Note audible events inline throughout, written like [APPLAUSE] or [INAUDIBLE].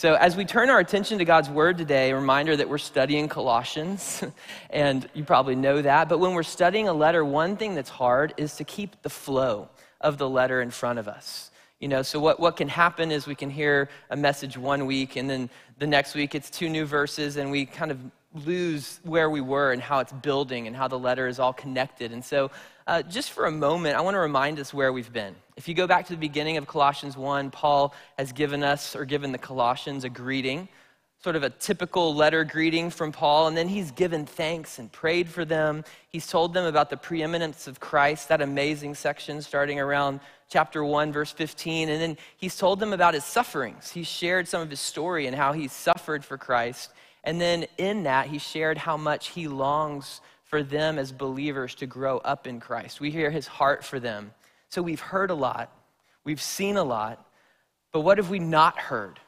So, as we turn our attention to God's Word today, a reminder that we're studying Colossians, [LAUGHS] and you probably know that. But when we're studying a letter, one thing that's hard is to keep the flow of the letter in front of us. You know, so what, what can happen is we can hear a message one week, and then the next week it's two new verses, and we kind of lose where we were and how it's building and how the letter is all connected. And so, uh, just for a moment, I want to remind us where we've been. If you go back to the beginning of Colossians 1, Paul has given us or given the Colossians a greeting, sort of a typical letter greeting from Paul, and then he's given thanks and prayed for them. He's told them about the preeminence of Christ, that amazing section starting around chapter 1, verse 15. And then he's told them about his sufferings. He shared some of his story and how he suffered for Christ. And then in that, he shared how much he longs for them as believers to grow up in Christ. We hear his heart for them. So we've heard a lot, we've seen a lot, but what have we not heard?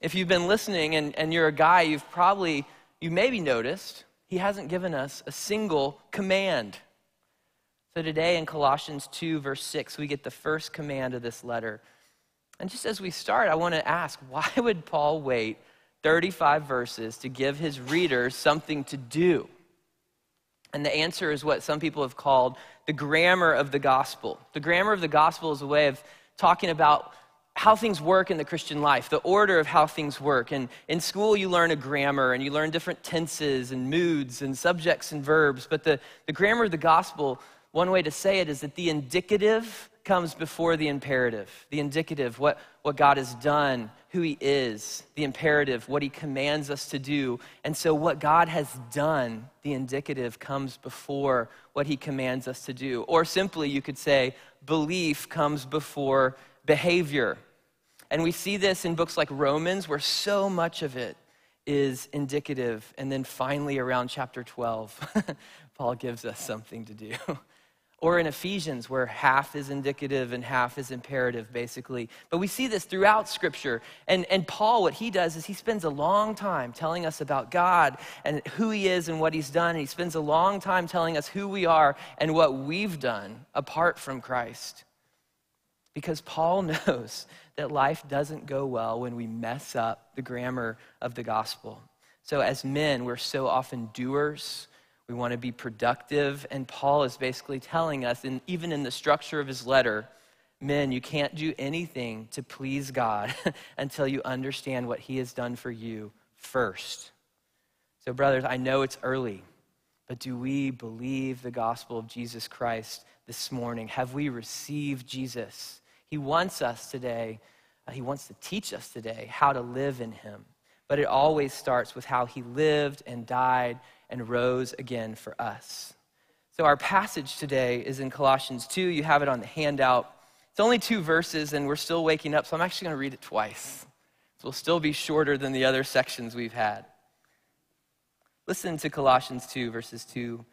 If you've been listening and, and you're a guy, you've probably, you maybe noticed, he hasn't given us a single command. So today in Colossians 2, verse 6, we get the first command of this letter. And just as we start, I want to ask why would Paul wait 35 verses to give his readers something to do? And the answer is what some people have called the grammar of the gospel. The grammar of the gospel is a way of talking about how things work in the Christian life, the order of how things work. And in school, you learn a grammar and you learn different tenses and moods and subjects and verbs. But the, the grammar of the gospel, one way to say it is that the indicative comes before the imperative. The indicative, what, what God has done, who He is, the imperative, what He commands us to do. And so, what God has done, the indicative, comes before what He commands us to do. Or simply, you could say, belief comes before behavior. And we see this in books like Romans, where so much of it is indicative. And then finally, around chapter 12, [LAUGHS] Paul gives us something to do. [LAUGHS] Or in Ephesians, where half is indicative and half is imperative, basically. But we see this throughout Scripture. And, and Paul, what he does is he spends a long time telling us about God and who he is and what he's done. And he spends a long time telling us who we are and what we've done apart from Christ. Because Paul [LAUGHS] knows that life doesn't go well when we mess up the grammar of the gospel. So, as men, we're so often doers we want to be productive. And Paul is basically telling us, and even in the structure of his letter, men, you can't do anything to please God [LAUGHS] until you understand what he has done for you first. So, brothers, I know it's early, but do we believe the gospel of Jesus Christ this morning? Have we received Jesus? He wants us today, uh, he wants to teach us today how to live in him. But it always starts with how he lived and died and rose again for us. So, our passage today is in Colossians 2. You have it on the handout. It's only two verses, and we're still waking up, so I'm actually going to read it twice. So, we'll still be shorter than the other sections we've had. Listen to Colossians 2, verses 2,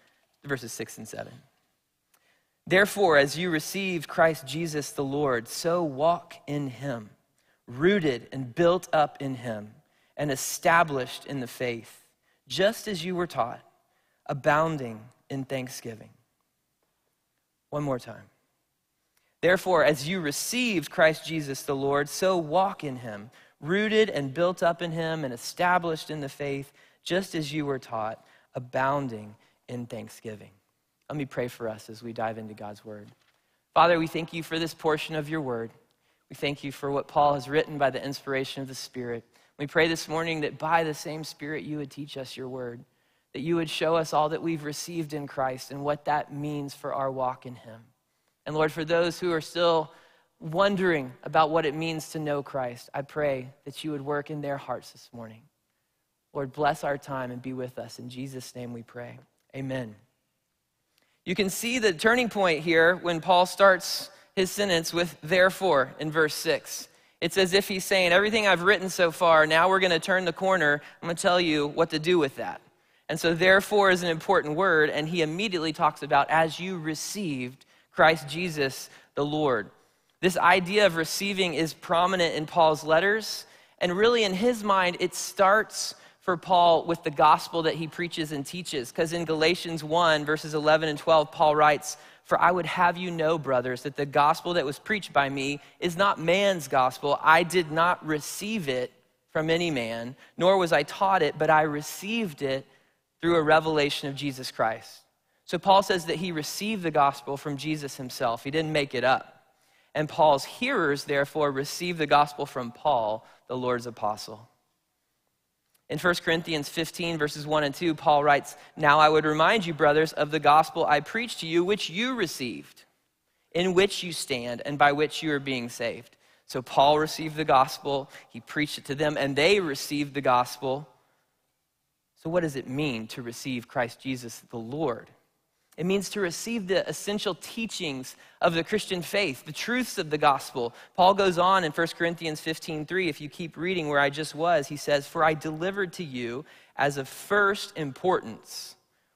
verses 6 and 7. Therefore, as you received Christ Jesus the Lord, so walk in him, rooted and built up in him, and established in the faith just as you were taught, abounding in thanksgiving. One more time. Therefore, as you received Christ Jesus the Lord, so walk in him, rooted and built up in him and established in the faith, just as you were taught, abounding in thanksgiving. Let me pray for us as we dive into God's word. Father, we thank you for this portion of your word. We thank you for what Paul has written by the inspiration of the Spirit. We pray this morning that by the same Spirit, you would teach us your word, that you would show us all that we've received in Christ and what that means for our walk in Him. And Lord, for those who are still wondering about what it means to know Christ, I pray that you would work in their hearts this morning. Lord, bless our time and be with us. In Jesus' name we pray. Amen. You can see the turning point here when Paul starts his sentence with therefore in verse 6. It's as if he's saying, Everything I've written so far, now we're going to turn the corner. I'm going to tell you what to do with that. And so, therefore, is an important word. And he immediately talks about as you received Christ Jesus the Lord. This idea of receiving is prominent in Paul's letters. And really, in his mind, it starts for Paul with the gospel that he preaches and teaches. Because in Galatians 1, verses 11 and 12, Paul writes, for I would have you know, brothers, that the gospel that was preached by me is not man's gospel. I did not receive it from any man, nor was I taught it, but I received it through a revelation of Jesus Christ. So Paul says that he received the gospel from Jesus himself, he didn't make it up. And Paul's hearers, therefore, received the gospel from Paul, the Lord's apostle. In 1 Corinthians 15, verses 1 and 2, Paul writes, Now I would remind you, brothers, of the gospel I preached to you, which you received, in which you stand, and by which you are being saved. So Paul received the gospel, he preached it to them, and they received the gospel. So, what does it mean to receive Christ Jesus the Lord? It means to receive the essential teachings of the Christian faith, the truths of the gospel. Paul goes on in 1 Corinthians 15 3. If you keep reading where I just was, he says, For I delivered to you as of first importance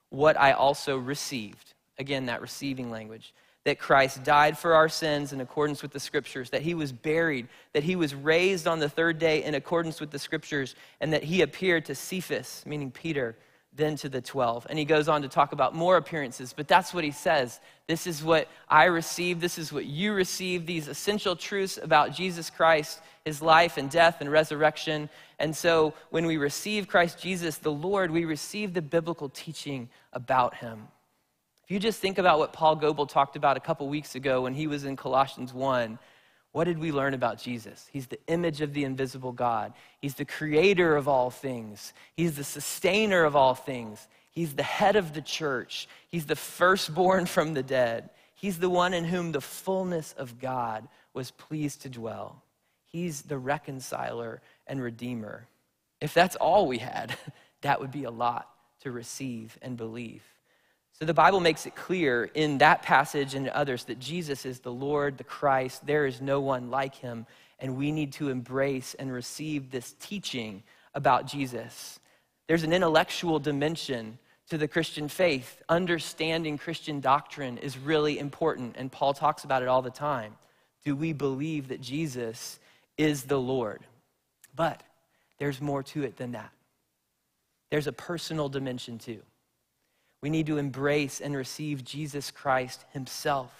what I also received. Again, that receiving language. That Christ died for our sins in accordance with the scriptures, that he was buried, that he was raised on the third day in accordance with the scriptures, and that he appeared to Cephas, meaning Peter then to the 12. And he goes on to talk about more appearances, but that's what he says. This is what I received. This is what you received. These essential truths about Jesus Christ, his life and death and resurrection. And so when we receive Christ Jesus, the Lord, we receive the biblical teaching about him. If you just think about what Paul Goebel talked about a couple weeks ago when he was in Colossians 1, what did we learn about Jesus? He's the image of the invisible God. He's the creator of all things. He's the sustainer of all things. He's the head of the church. He's the firstborn from the dead. He's the one in whom the fullness of God was pleased to dwell. He's the reconciler and redeemer. If that's all we had, [LAUGHS] that would be a lot to receive and believe. So the Bible makes it clear in that passage and others that Jesus is the Lord, the Christ. There is no one like him. And we need to embrace and receive this teaching about Jesus. There's an intellectual dimension to the Christian faith. Understanding Christian doctrine is really important, and Paul talks about it all the time. Do we believe that Jesus is the Lord? But there's more to it than that. There's a personal dimension too. We need to embrace and receive Jesus Christ Himself.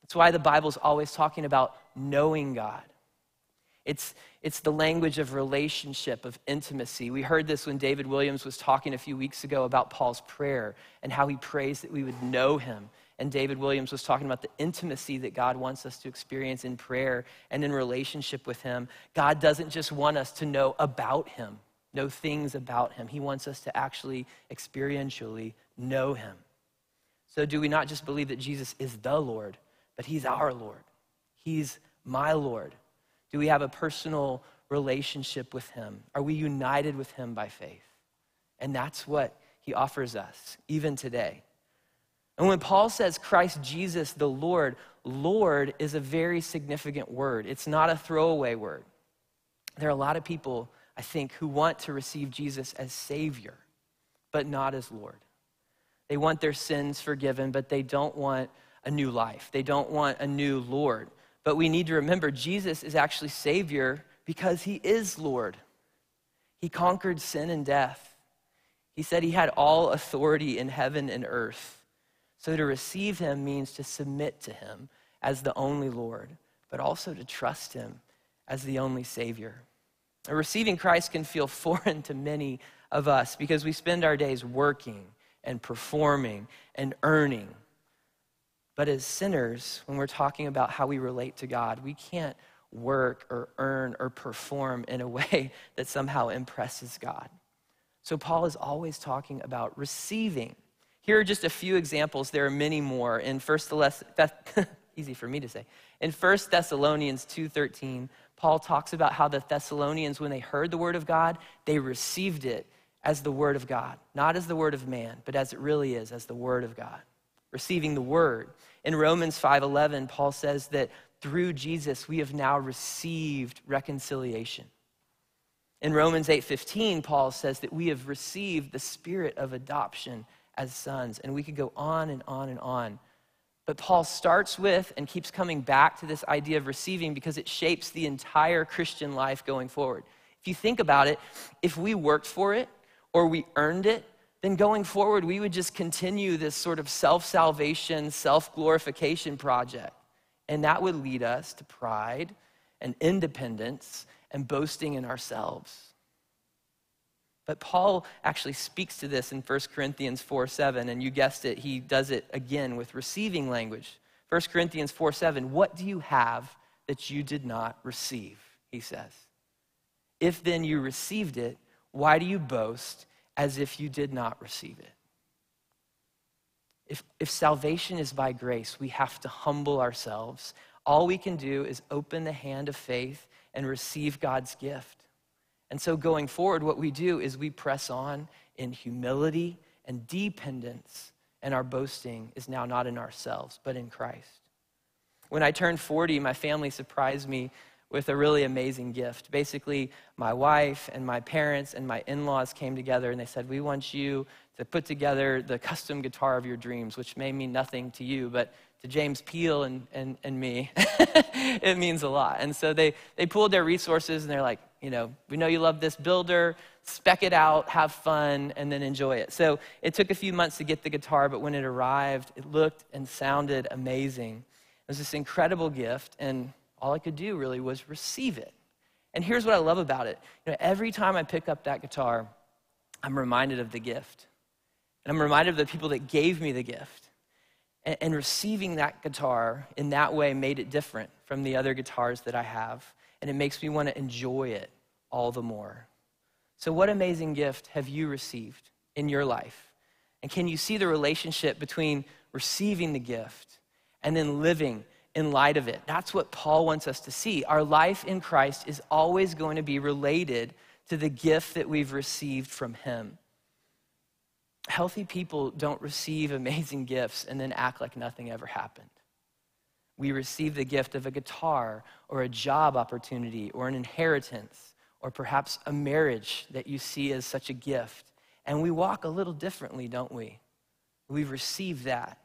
That's why the Bible's always talking about knowing God. It's, it's the language of relationship, of intimacy. We heard this when David Williams was talking a few weeks ago about Paul's prayer and how he prays that we would know him. And David Williams was talking about the intimacy that God wants us to experience in prayer and in relationship with him. God doesn't just want us to know about him, know things about him. He wants us to actually experientially know him. So, do we not just believe that Jesus is the Lord, but he's our Lord? He's my Lord. Do we have a personal relationship with him? Are we united with him by faith? And that's what he offers us, even today. And when Paul says Christ Jesus the Lord, Lord is a very significant word. It's not a throwaway word. There are a lot of people, I think, who want to receive Jesus as Savior, but not as Lord. They want their sins forgiven, but they don't want a new life. They don't want a new Lord. But we need to remember Jesus is actually Savior because He is Lord. He conquered sin and death. He said He had all authority in heaven and earth. So to receive Him means to submit to Him as the only Lord, but also to trust Him as the only Savior. Receiving Christ can feel [LAUGHS] foreign to many of us because we spend our days working and performing and earning. But as sinners, when we're talking about how we relate to God, we can't work or earn or perform in a [LAUGHS] way that somehow impresses God. So Paul is always talking about receiving. Here are just a few examples. There are many more. In First Thess- [LAUGHS] easy for me to say. In 1 Thessalonians 2:13, Paul talks about how the Thessalonians when they heard the word of God, they received it as the Word of God, not as the Word of man, but as it really is, as the Word of God. Receiving the Word. In Romans 5:11, Paul says that through Jesus we have now received reconciliation. In Romans 8:15, Paul says that we have received the spirit of adoption as sons, and we could go on and on and on. But Paul starts with and keeps coming back to this idea of receiving because it shapes the entire Christian life going forward. If you think about it, if we worked for it, or we earned it, then going forward, we would just continue this sort of self salvation, self glorification project. And that would lead us to pride and independence and boasting in ourselves. But Paul actually speaks to this in 1 Corinthians 4 7, and you guessed it, he does it again with receiving language. 1 Corinthians 4 7, what do you have that you did not receive? He says. If then you received it, why do you boast as if you did not receive it? If, if salvation is by grace, we have to humble ourselves. All we can do is open the hand of faith and receive God's gift. And so going forward, what we do is we press on in humility and dependence, and our boasting is now not in ourselves, but in Christ. When I turned 40, my family surprised me with a really amazing gift. Basically, my wife and my parents and my in laws came together and they said, We want you to put together the custom guitar of your dreams, which may mean nothing to you, but to James Peel and, and, and me, [LAUGHS] it means a lot. And so they, they pooled their resources and they're like, you know, we know you love this builder, spec it out, have fun, and then enjoy it. So it took a few months to get the guitar, but when it arrived, it looked and sounded amazing. It was this incredible gift, and all I could do really was receive it. And here's what I love about it. You know, every time I pick up that guitar, I'm reminded of the gift. And I'm reminded of the people that gave me the gift. And, and receiving that guitar in that way made it different from the other guitars that I have. And it makes me want to enjoy it all the more. So, what amazing gift have you received in your life? And can you see the relationship between receiving the gift and then living in light of it? That's what Paul wants us to see. Our life in Christ is always going to be related to the gift that we've received from Him. Healthy people don't receive amazing gifts and then act like nothing ever happened. We receive the gift of a guitar or a job opportunity or an inheritance or perhaps a marriage that you see as such a gift. And we walk a little differently, don't we? We've received that.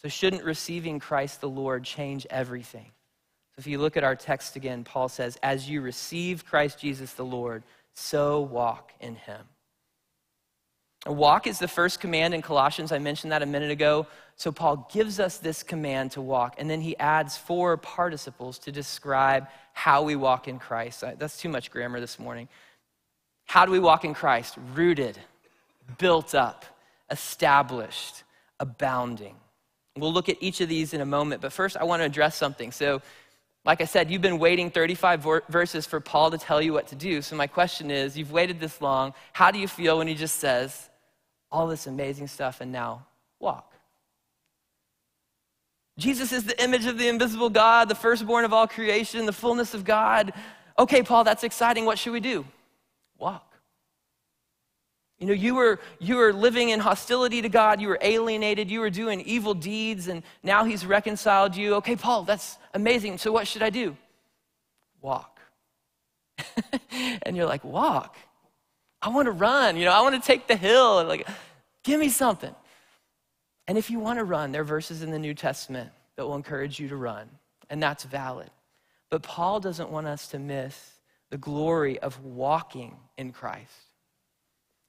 So, shouldn't receiving Christ the Lord change everything? So, if you look at our text again, Paul says, As you receive Christ Jesus the Lord, so walk in him. Walk is the first command in Colossians. I mentioned that a minute ago. So Paul gives us this command to walk, and then he adds four participles to describe how we walk in Christ. That's too much grammar this morning. How do we walk in Christ? Rooted, built up, established, abounding. We'll look at each of these in a moment, but first I want to address something. So, like I said, you've been waiting 35 verses for Paul to tell you what to do. So, my question is you've waited this long. How do you feel when he just says, all this amazing stuff, and now walk. Jesus is the image of the invisible God, the firstborn of all creation, the fullness of God. Okay, Paul, that's exciting. What should we do? Walk. You know, you were, you were living in hostility to God, you were alienated, you were doing evil deeds, and now He's reconciled you. Okay, Paul, that's amazing. So what should I do? Walk. [LAUGHS] and you're like, walk. I want to run, you know, I want to take the hill. Like, give me something. And if you want to run, there are verses in the New Testament that will encourage you to run, and that's valid. But Paul doesn't want us to miss the glory of walking in Christ.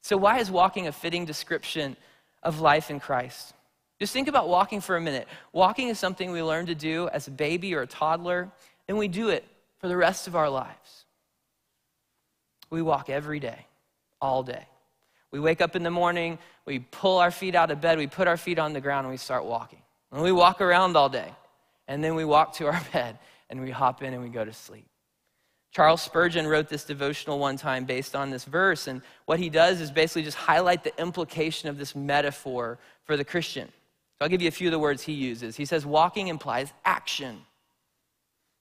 So, why is walking a fitting description of life in Christ? Just think about walking for a minute. Walking is something we learn to do as a baby or a toddler, and we do it for the rest of our lives. We walk every day all day. We wake up in the morning, we pull our feet out of bed, we put our feet on the ground, and we start walking. And we walk around all day. And then we walk to our [LAUGHS] bed and we hop in and we go to sleep. Charles Spurgeon wrote this devotional one time based on this verse, and what he does is basically just highlight the implication of this metaphor for the Christian. So I'll give you a few of the words he uses. He says, Walking implies action.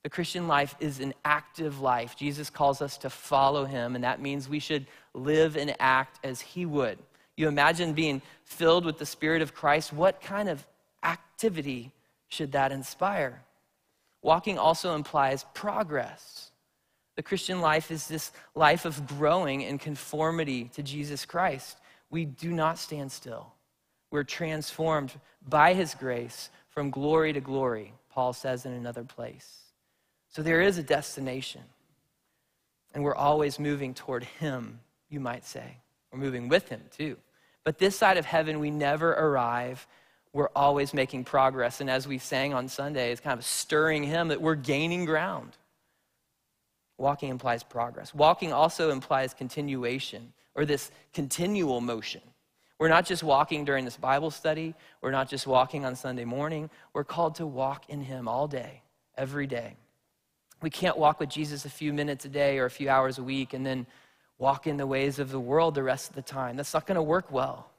The Christian life is an active life. Jesus calls us to follow him, and that means we should live and act as he would. You imagine being filled with the Spirit of Christ. What kind of activity should that inspire? Walking also implies progress. The Christian life is this life of growing in conformity to Jesus Christ. We do not stand still. We're transformed by his grace from glory to glory, Paul says in another place. So there is a destination. And we're always moving toward Him, you might say. We're moving with hymn too. But this side of heaven, we never arrive. We're always making progress. And as we sang on Sunday, it's kind of stirring Him that we're gaining ground. Walking implies progress. Walking also implies continuation or this continual motion. We're not just walking during this Bible study, we're not just walking on Sunday morning. We're called to walk in Him all day, every day. We can't walk with Jesus a few minutes a day or a few hours a week and then walk in the ways of the world the rest of the time. That's not going to work well.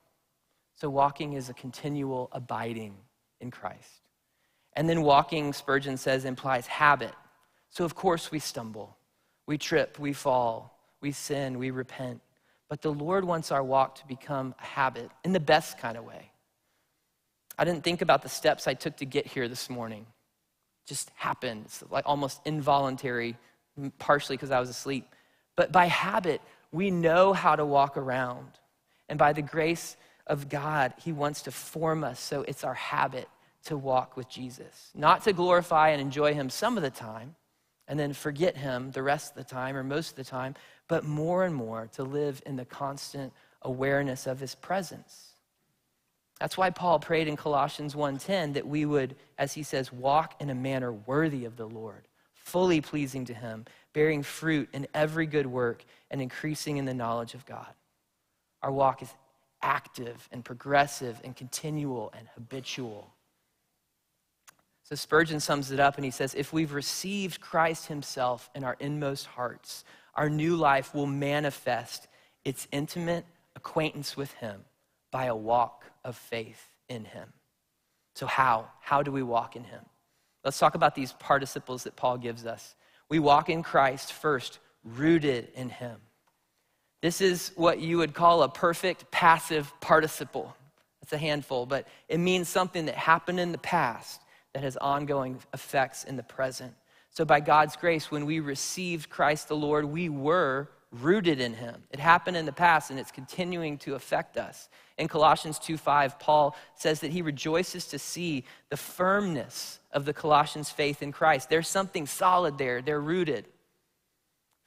So, walking is a continual abiding in Christ. And then, walking, Spurgeon says, implies habit. So, of course, we stumble, we trip, we fall, we sin, we repent. But the Lord wants our walk to become a habit in the best kind of way. I didn't think about the steps I took to get here this morning. Just happened. It's like almost involuntary, partially because I was asleep. But by habit, we know how to walk around. And by the grace of God, He wants to form us so it's our habit to walk with Jesus. Not to glorify and enjoy Him some of the time and then forget Him the rest of the time or most of the time, but more and more to live in the constant awareness of his presence. That's why Paul prayed in Colossians 1:10 that we would as he says walk in a manner worthy of the Lord, fully pleasing to him, bearing fruit in every good work and increasing in the knowledge of God. Our walk is active and progressive and continual and habitual. So Spurgeon sums it up and he says, If we've received Christ himself in our inmost hearts, our new life will manifest its intimate acquaintance with Him by a walk of faith in Him. So, how? How do we walk in Him? Let's talk about these participles that Paul gives us. We walk in Christ first, rooted in Him. This is what you would call a perfect passive participle. It's a handful, but it means something that happened in the past that has ongoing effects in the present. So, by God's grace, when we received Christ the Lord, we were rooted in him. It happened in the past and it's continuing to affect us. In Colossians 2:5, Paul says that he rejoices to see the firmness of the Colossians' faith in Christ. There's something solid there, they're rooted.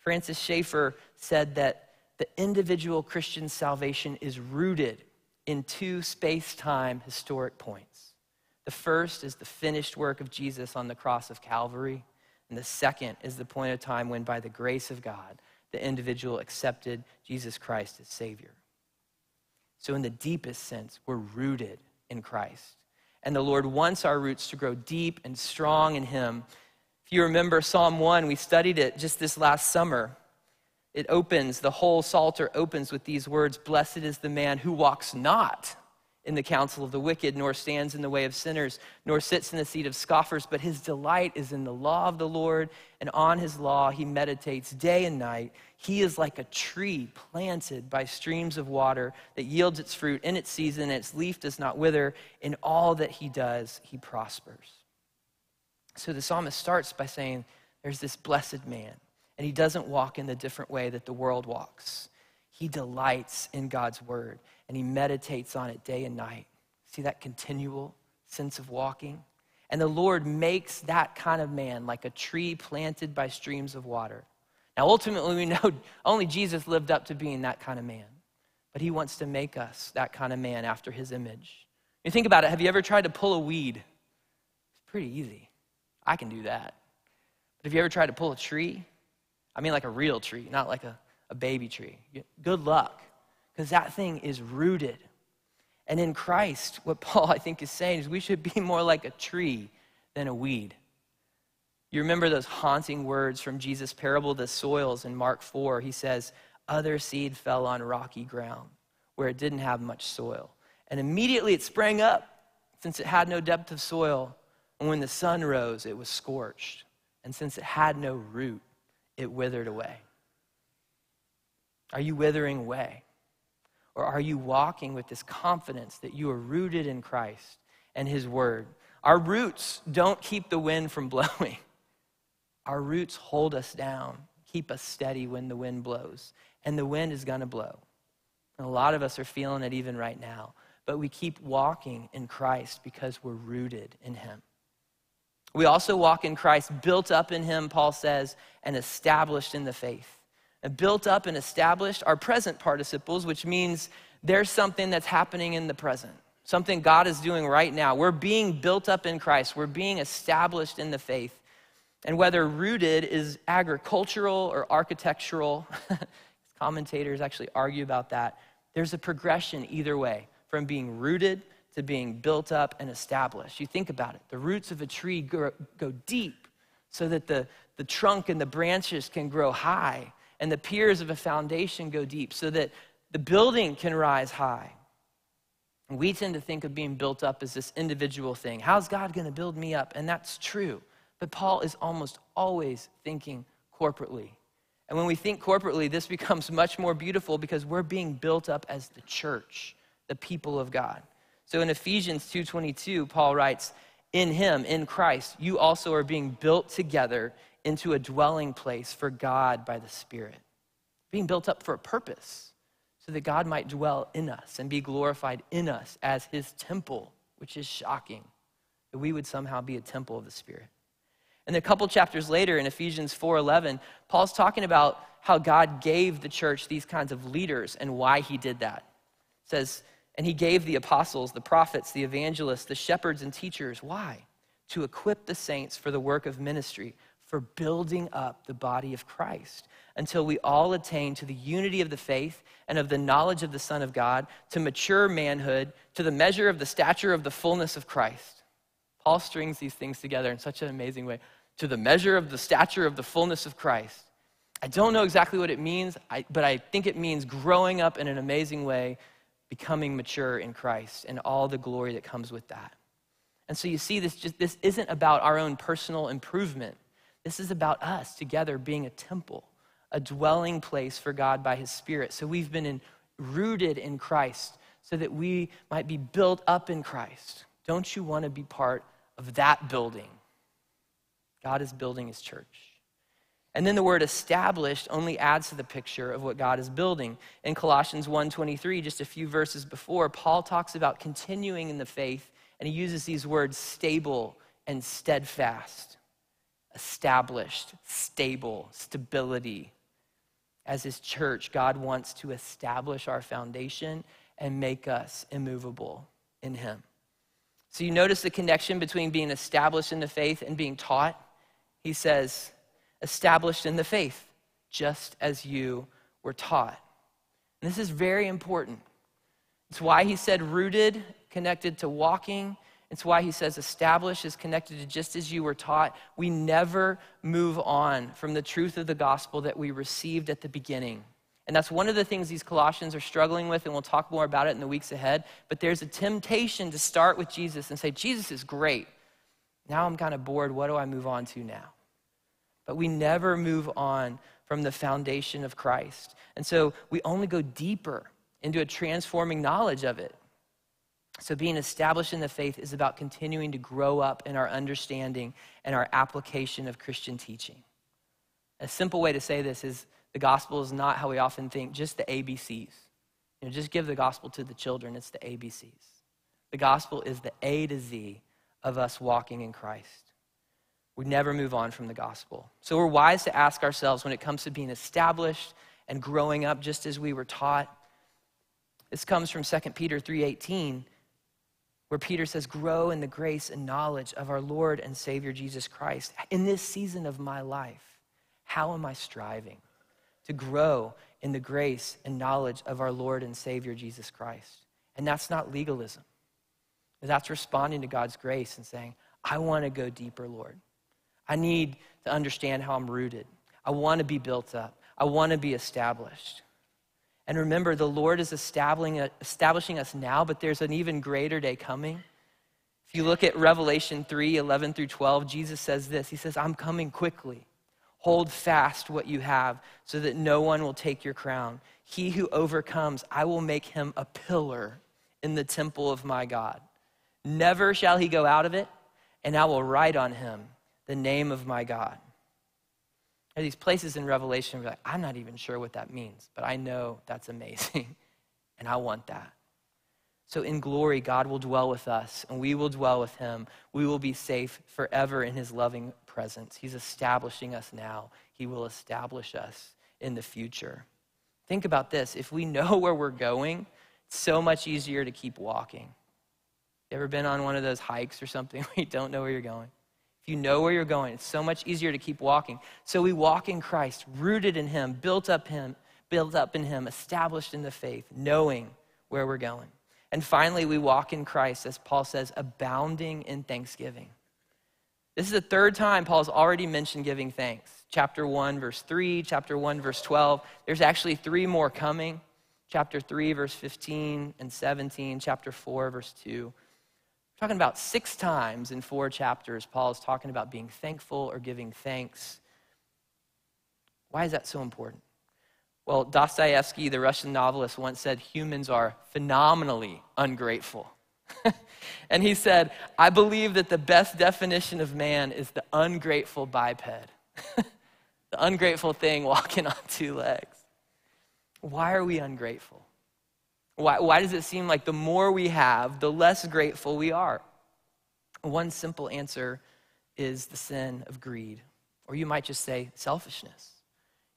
Francis Schaeffer said that the individual Christian salvation is rooted in two space time historic points. The first is the finished work of Jesus on the cross of Calvary. And the second is the point of time when, by the grace of God, the individual accepted Jesus Christ as Savior. So, in the deepest sense, we're rooted in Christ. And the Lord wants our roots to grow deep and strong in Him. If you remember Psalm 1, we studied it just this last summer. It opens, the whole Psalter opens with these words Blessed is the man who walks not in the counsel of the wicked, nor stands in the way of sinners, nor sits in the seat of scoffers, but his delight is in the law of the Lord, and on his law he meditates day and night. He is like a tree planted by streams of water that yields its fruit in its season, and its leaf does not wither. In all that he does, he prospers. So the psalmist starts by saying, There's this blessed man, and he doesn't walk in the different way that the world walks. He delights in God's word and he meditates on it day and night. See that continual sense of walking? And the Lord makes that kind of man like a tree planted by streams of water. Now, ultimately, we know [LAUGHS] only Jesus lived up to being that kind of man, but he wants to make us that kind of man after his image. You think about it, have you ever tried to pull a weed? It's pretty easy. I can do that. But have you ever tried to pull a tree? I mean, like a real tree, not like a, a baby tree. Good luck because that thing is rooted. And in Christ, what [LAUGHS] Paul, I think, is saying is we should be more like a tree than a weed. You remember those haunting words from Jesus' parable the soils in Mark 4. He says, Other seed fell on rocky ground where it didn't have much soil. And immediately it sprang up since it had no depth of soil. And when the sun rose, it was scorched. And since it had no root, it withered away. Are you withering away? Or are you walking with this confidence that you are rooted in Christ and His Word? Our roots don't keep the wind from [LAUGHS] blowing, our roots hold us down, keep us steady when the wind blows. And the wind is going to blow. And a lot of us are feeling it even right now. But we keep walking in Christ because we're rooted in Him. We also walk in Christ, built up in Him, Paul says, and established in the faith built up and established are present participles, which means there's something that's happening in the present, something God is doing right now. We're being built up in Christ, we're being established in the faith. And whether rooted is agricultural or architectural, [LAUGHS] commentators actually argue about that. There's a progression either way from being rooted to being built up and established. You think about it the roots of a tree go, go deep so that the, the trunk and the branches can grow high, and the piers of a foundation go deep so that the building can rise high. And we tend to think of being built up as this individual thing. How's God going to build me up? And that's true. But Paul is almost always thinking corporately. And when we think corporately, this becomes much more beautiful because we're being built up as the church, the people of God. So in Ephesians 2:22, Paul writes, "In him, in Christ, you also are being built together into a dwelling place for God by the Spirit." Being built up for a purpose, so that God might dwell in us and be glorified in us as his temple, which is shocking that we would somehow be a temple of the Spirit. And a couple chapters later in Ephesians 4:11, Paul's talking about how God gave the church these kinds of leaders and why he did that. It says, and he gave the apostles, the prophets, the evangelists, the shepherds, and teachers. Why? To equip the saints for the work of ministry, for building up the body of Christ, until we all attain to the unity of the faith and of the knowledge of the Son of God, to mature manhood, to the measure of the stature of the fullness of Christ. Paul strings these things together in such an amazing way. To the measure of the stature of the fullness of Christ. I don't know exactly what it means, but I think it means growing up in an amazing way becoming mature in Christ and all the glory that comes with that. And so you see, this, just, this isn't about our own personal improvement. This is about us together being a temple, a dwelling place for God by His Spirit. So we've been in, rooted in Christ so that we might be built up in Christ. Don't you want to be part of that building? God is building His church. And then the word established only adds to the picture of what God is building. In Colossians 1:23, just a few verses before, Paul talks about continuing in the faith and he uses these words stable and steadfast. Established, stable, stability. As his church, God wants to establish our foundation and make us immovable in him. So you notice the connection between being established in the faith and being taught? He says, established in the faith, just as you were taught. And this is very important. It's why he said rooted, connected to walking. It's why he says established is connected to just as you were taught. We never move on from the truth of the gospel that we received at the beginning. And that's one of the things these Colossians are struggling with, and we'll talk more about it in the weeks ahead. But there's a temptation to start with Jesus and say, Jesus is great. Now I'm kind of bored. What do I move on to now? but we never move on from the foundation of Christ. And so we only go deeper into a transforming knowledge of it. So, being established in the faith is about continuing to grow up in our understanding and our application of Christian teaching. A simple way to say this is the gospel is not how we often think, just the ABCs. You know, just give the gospel to the children, it's the ABCs. The gospel is the A to Z of us walking in Christ. We never move on from the gospel. So we're wise to ask ourselves when it comes to being established and growing up just as we were taught. This comes from 2 Peter 3:18 where Peter says, "Grow in the grace and knowledge of our Lord and Savior Jesus Christ. In this season of my life, how am I striving to grow in the grace and knowledge of our Lord and Savior Jesus Christ?" And that's not legalism. That's responding to God's grace and saying, "I want to go deeper, Lord. I need to understand how I'm rooted. I want to be built up. I want to be established. And remember, the Lord is establishing, establishing us now, but there's an even greater day coming. If you look at Revelation 3 11 through 12, Jesus says this He says, I'm coming quickly. Hold fast what you have so that no one will take your crown. He who overcomes, I will make him a pillar in the temple of my God. Never shall he go out of it, and I will write on him the name of my God. There are these places in Revelation where like, I'm not even sure what that means, but I know that's amazing, [LAUGHS] and I want that. So in glory, God will dwell with us, and we will dwell with him. We will be safe forever in his loving presence. He's establishing us now, he will establish us in the future. Think about this if we know [LAUGHS] where we're going, it's so much easier to keep walking. You ever been on one of those hikes or something [LAUGHS] where you don't know where you're going? You know where you're going, it's so much easier to keep walking. So we walk in Christ, rooted in Him, built up Him, built up in Him, established in the faith, knowing where we're going. And finally, we walk in Christ, as Paul says, abounding in thanksgiving. This is the third time Paul's already mentioned giving thanks. Chapter 1, verse 3, chapter 1, verse 12. There's actually three more coming. Chapter 3, verse 15 and 17, chapter 4, verse 2. Talking about six times in four chapters, Paul is talking about being thankful or giving thanks. Why is that so important? Well, Dostoevsky, the Russian novelist, once said humans are phenomenally ungrateful. [LAUGHS] and he said, I believe that the best definition of man is the ungrateful biped, [LAUGHS] the ungrateful thing walking on two legs. Why are we ungrateful? Why, why does it seem like the more we have, the less grateful we are? One simple answer is the sin of greed, or you might just say selfishness.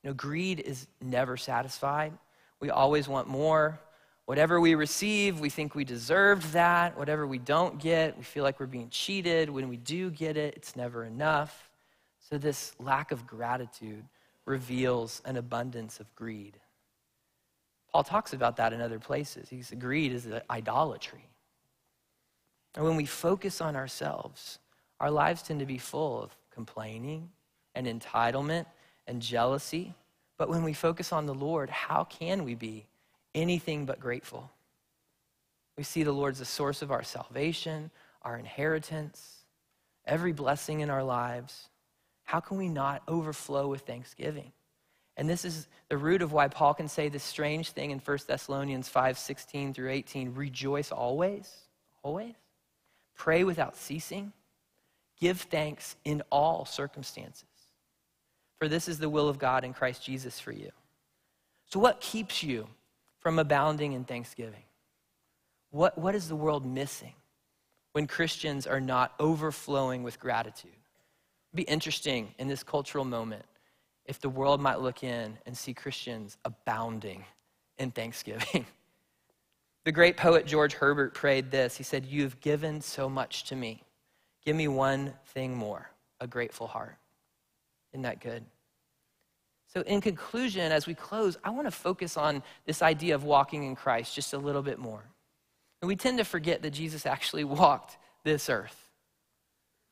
You know, greed is never satisfied. We always want more. Whatever we receive, we think we deserved that. Whatever we don't get, we feel like we're being cheated. When we do get it, it's never enough. So, this lack of gratitude reveals an abundance of greed. Paul talks about that in other places. He's greed is idolatry. And when we focus on ourselves, our lives tend to be full of complaining and entitlement and jealousy. But when we focus on the Lord, how can we be anything but grateful? We see the Lord as the source of our salvation, our inheritance, every blessing in our lives. How can we not overflow with thanksgiving? And this is the root of why Paul can say this strange thing in 1 Thessalonians 5 16 through 18 rejoice always, always. Pray without ceasing. Give thanks in all circumstances. For this is the will of God in Christ Jesus for you. So, what keeps you from abounding in thanksgiving? What, what is the world missing when Christians are not overflowing with gratitude? It'd be interesting in this cultural moment if the world might look in and see Christians abounding in thanksgiving. [LAUGHS] the great poet George Herbert prayed this. He said, You've given so much to me. Give me one thing more a grateful heart. Isn't that good? So, in conclusion, as we close, I want to focus on this idea of walking in Christ just a little bit more. And we tend to forget that Jesus actually walked this earth.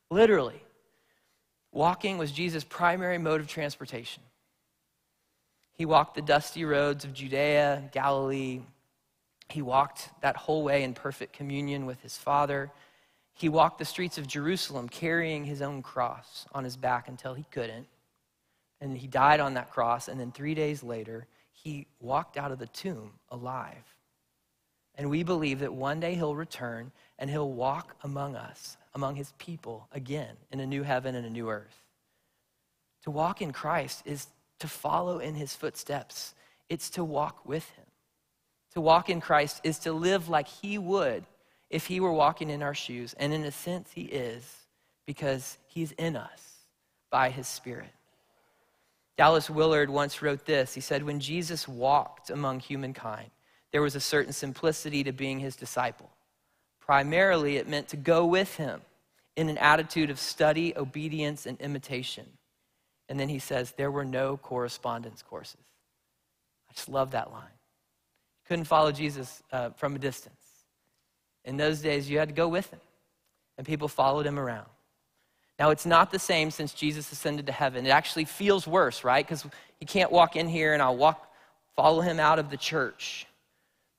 Literally. Walking was Jesus' primary mode of transportation. He walked the dusty roads of Judea, Galilee. He walked that whole way in perfect communion with his Father. He walked the streets of Jerusalem carrying his own cross on his back until he couldn't. And he died on that cross. And then three days later, he walked out of the tomb alive. And we believe that one day he'll return and he'll walk among us among his people again in a new heaven and a new earth. To walk in Christ is to follow in his footsteps, it's to walk with him. To walk in Christ is to live like he would if he were walking in our shoes. And in a sense, he is because he's in us by his Spirit. Dallas Willard once wrote this. He said, When Jesus walked among humankind, there was a certain simplicity to being his disciple. Primarily, it meant to go with him in an attitude of study, obedience, and imitation. And then he says, There were no correspondence courses. I just love that line. Couldn't follow Jesus uh, from a distance. In those days, you had to go with him, and people followed him around. Now, it's not the same since Jesus ascended to heaven. It actually feels worse, right? Because he can't walk in here and I'll walk, follow him out of the church.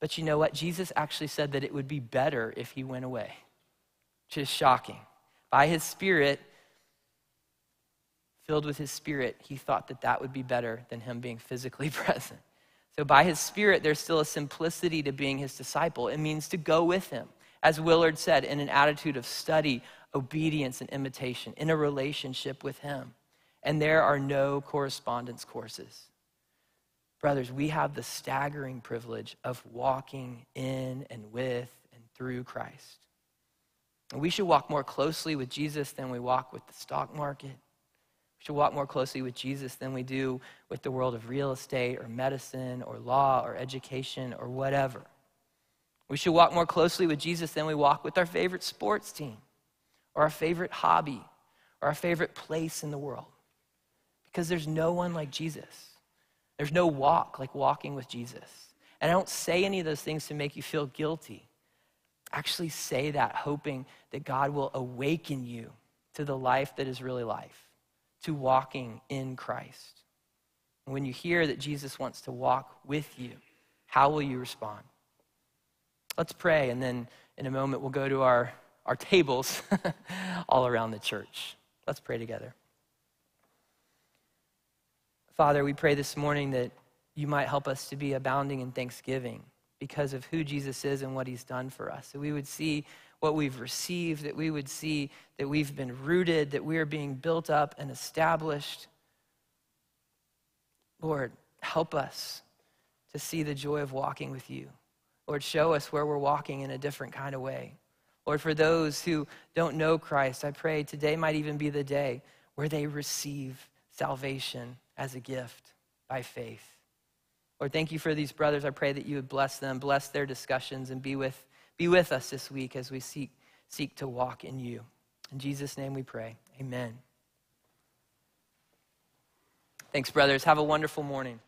But you know what? Jesus actually said that it would be better if he went away, which is shocking. By his Spirit, filled with his Spirit, he thought that that would be better than him being physically [LAUGHS] present. So, by his Spirit, there's still a simplicity to being his disciple. It means to go with him, as Willard said, in an attitude of study, obedience, and imitation, in a relationship with him. And there are no correspondence courses. Brothers, we have the staggering privilege of walking in and with and through Christ. We should walk more closely with Jesus than we walk with the stock market. We should walk more closely with Jesus than we do with the world of real estate or medicine or law or education or whatever. We should walk more closely with Jesus than we walk with our favorite sports team or our favorite hobby or our favorite place in the world. Because there's no one like Jesus. There's no walk like walking with Jesus. And I don't say any of those things to make you feel guilty. Actually, say that hoping that God will awaken you to the life that is really life, to walking in Christ. And when you hear that Jesus wants to walk with you, how will you respond? Let's pray, and then in a moment we'll go to our, our tables [LAUGHS] all around the church. Let's pray together. Father, we pray this morning that you might help us to be abounding in thanksgiving because of who Jesus is and what he's done for us. That we would see what we've received, that we would see that we've been rooted, that we are being built up and established. Lord, help us to see the joy of walking with you. Lord, show us where we're walking in a different kind of way. Lord, for those who don't know Christ, I pray today might even be the day where they receive salvation as a gift by faith. Lord, thank you for these brothers. I pray that you would bless them, bless their discussions, and be with, be with us this week as we seek, seek to walk in you. In Jesus' name we pray. Amen. Thanks, brothers. Have a wonderful morning.